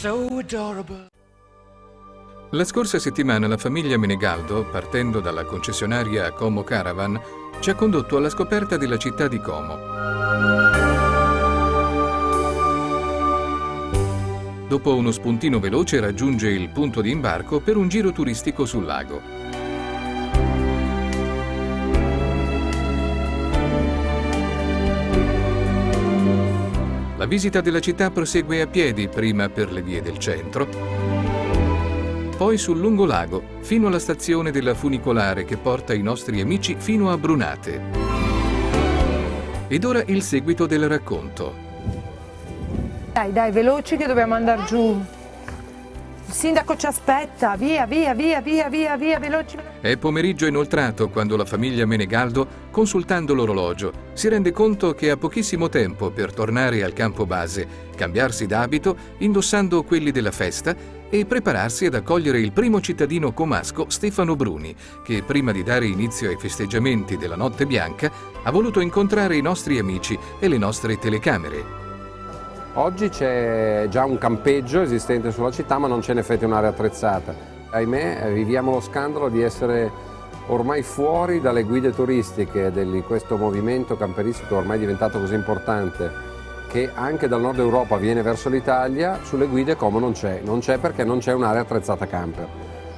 So. La scorsa settimana la famiglia Menegaldo, partendo dalla concessionaria Como Caravan, ci ha condotto alla scoperta della città di Como. Dopo uno spuntino veloce raggiunge il punto di imbarco per un giro turistico sul lago. La visita della città prosegue a piedi prima per le vie del centro, poi sul lungolago fino alla stazione della funicolare che porta i nostri amici fino a Brunate. Ed ora il seguito del racconto. Dai, dai, veloci che dobbiamo andare giù. Il sindaco ci aspetta, via, via, via, via, via, via, veloci. È pomeriggio inoltrato quando la famiglia Menegaldo, consultando l'orologio, si rende conto che ha pochissimo tempo per tornare al campo base, cambiarsi d'abito, indossando quelli della festa e prepararsi ad accogliere il primo cittadino comasco Stefano Bruni, che prima di dare inizio ai festeggiamenti della Notte Bianca ha voluto incontrare i nostri amici e le nostre telecamere. Oggi c'è già un campeggio esistente sulla città ma non c'è in effetti un'area attrezzata. Ahimè viviamo lo scandalo di essere ormai fuori dalle guide turistiche di questo movimento camperistico ormai diventato così importante che anche dal nord Europa viene verso l'Italia, sulle guide come non c'è. Non c'è perché non c'è un'area attrezzata camper.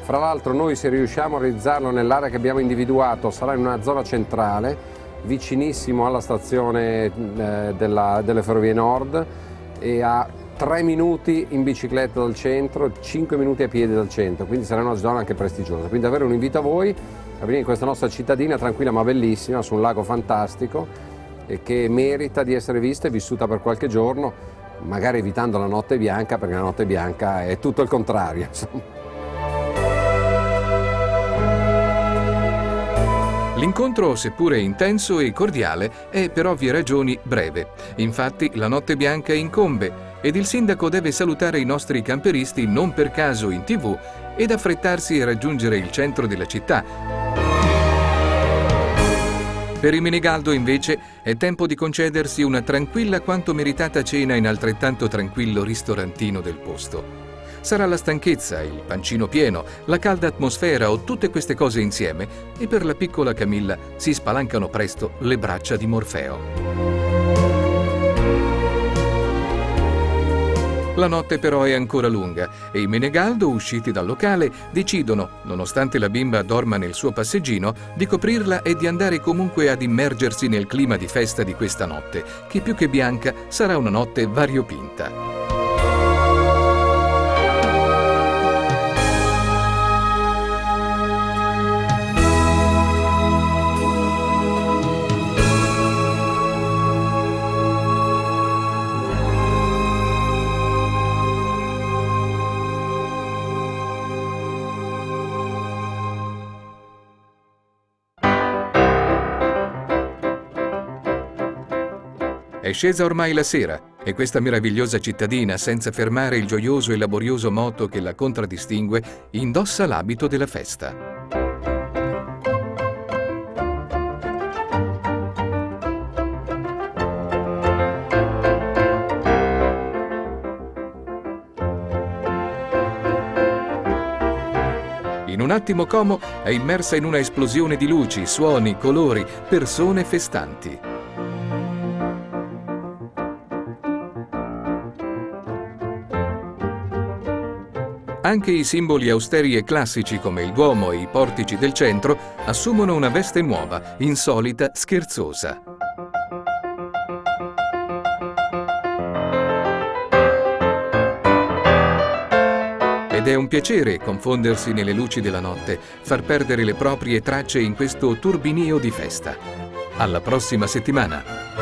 Fra l'altro noi se riusciamo a realizzarlo nell'area che abbiamo individuato sarà in una zona centrale, vicinissimo alla stazione eh, della- delle Ferrovie Nord e a 3 minuti in bicicletta dal centro, 5 minuti a piedi dal centro, quindi sarà una zona anche prestigiosa. Quindi davvero un invito a voi a venire in questa nostra cittadina tranquilla ma bellissima, su un lago fantastico e che merita di essere vista e vissuta per qualche giorno, magari evitando la notte bianca, perché la notte bianca è tutto il contrario. insomma. L'incontro, seppure intenso e cordiale, è per ovvie ragioni breve. Infatti la notte bianca incombe ed il sindaco deve salutare i nostri camperisti non per caso in tv ed affrettarsi a raggiungere il centro della città. Per i Menegaldo invece è tempo di concedersi una tranquilla quanto meritata cena in altrettanto tranquillo ristorantino del posto. Sarà la stanchezza, il pancino pieno, la calda atmosfera o tutte queste cose insieme e per la piccola Camilla si spalancano presto le braccia di Morfeo. La notte però è ancora lunga e i Menegaldo, usciti dal locale, decidono, nonostante la bimba dorma nel suo passeggino, di coprirla e di andare comunque ad immergersi nel clima di festa di questa notte, che più che bianca sarà una notte variopinta. È scesa ormai la sera e questa meravigliosa cittadina, senza fermare il gioioso e laborioso moto che la contraddistingue, indossa l'abito della festa. In un attimo Como è immersa in una esplosione di luci, suoni, colori, persone festanti. Anche i simboli austeri e classici come il Duomo e i portici del centro assumono una veste nuova, insolita, scherzosa. Ed è un piacere confondersi nelle luci della notte, far perdere le proprie tracce in questo turbinio di festa. Alla prossima settimana!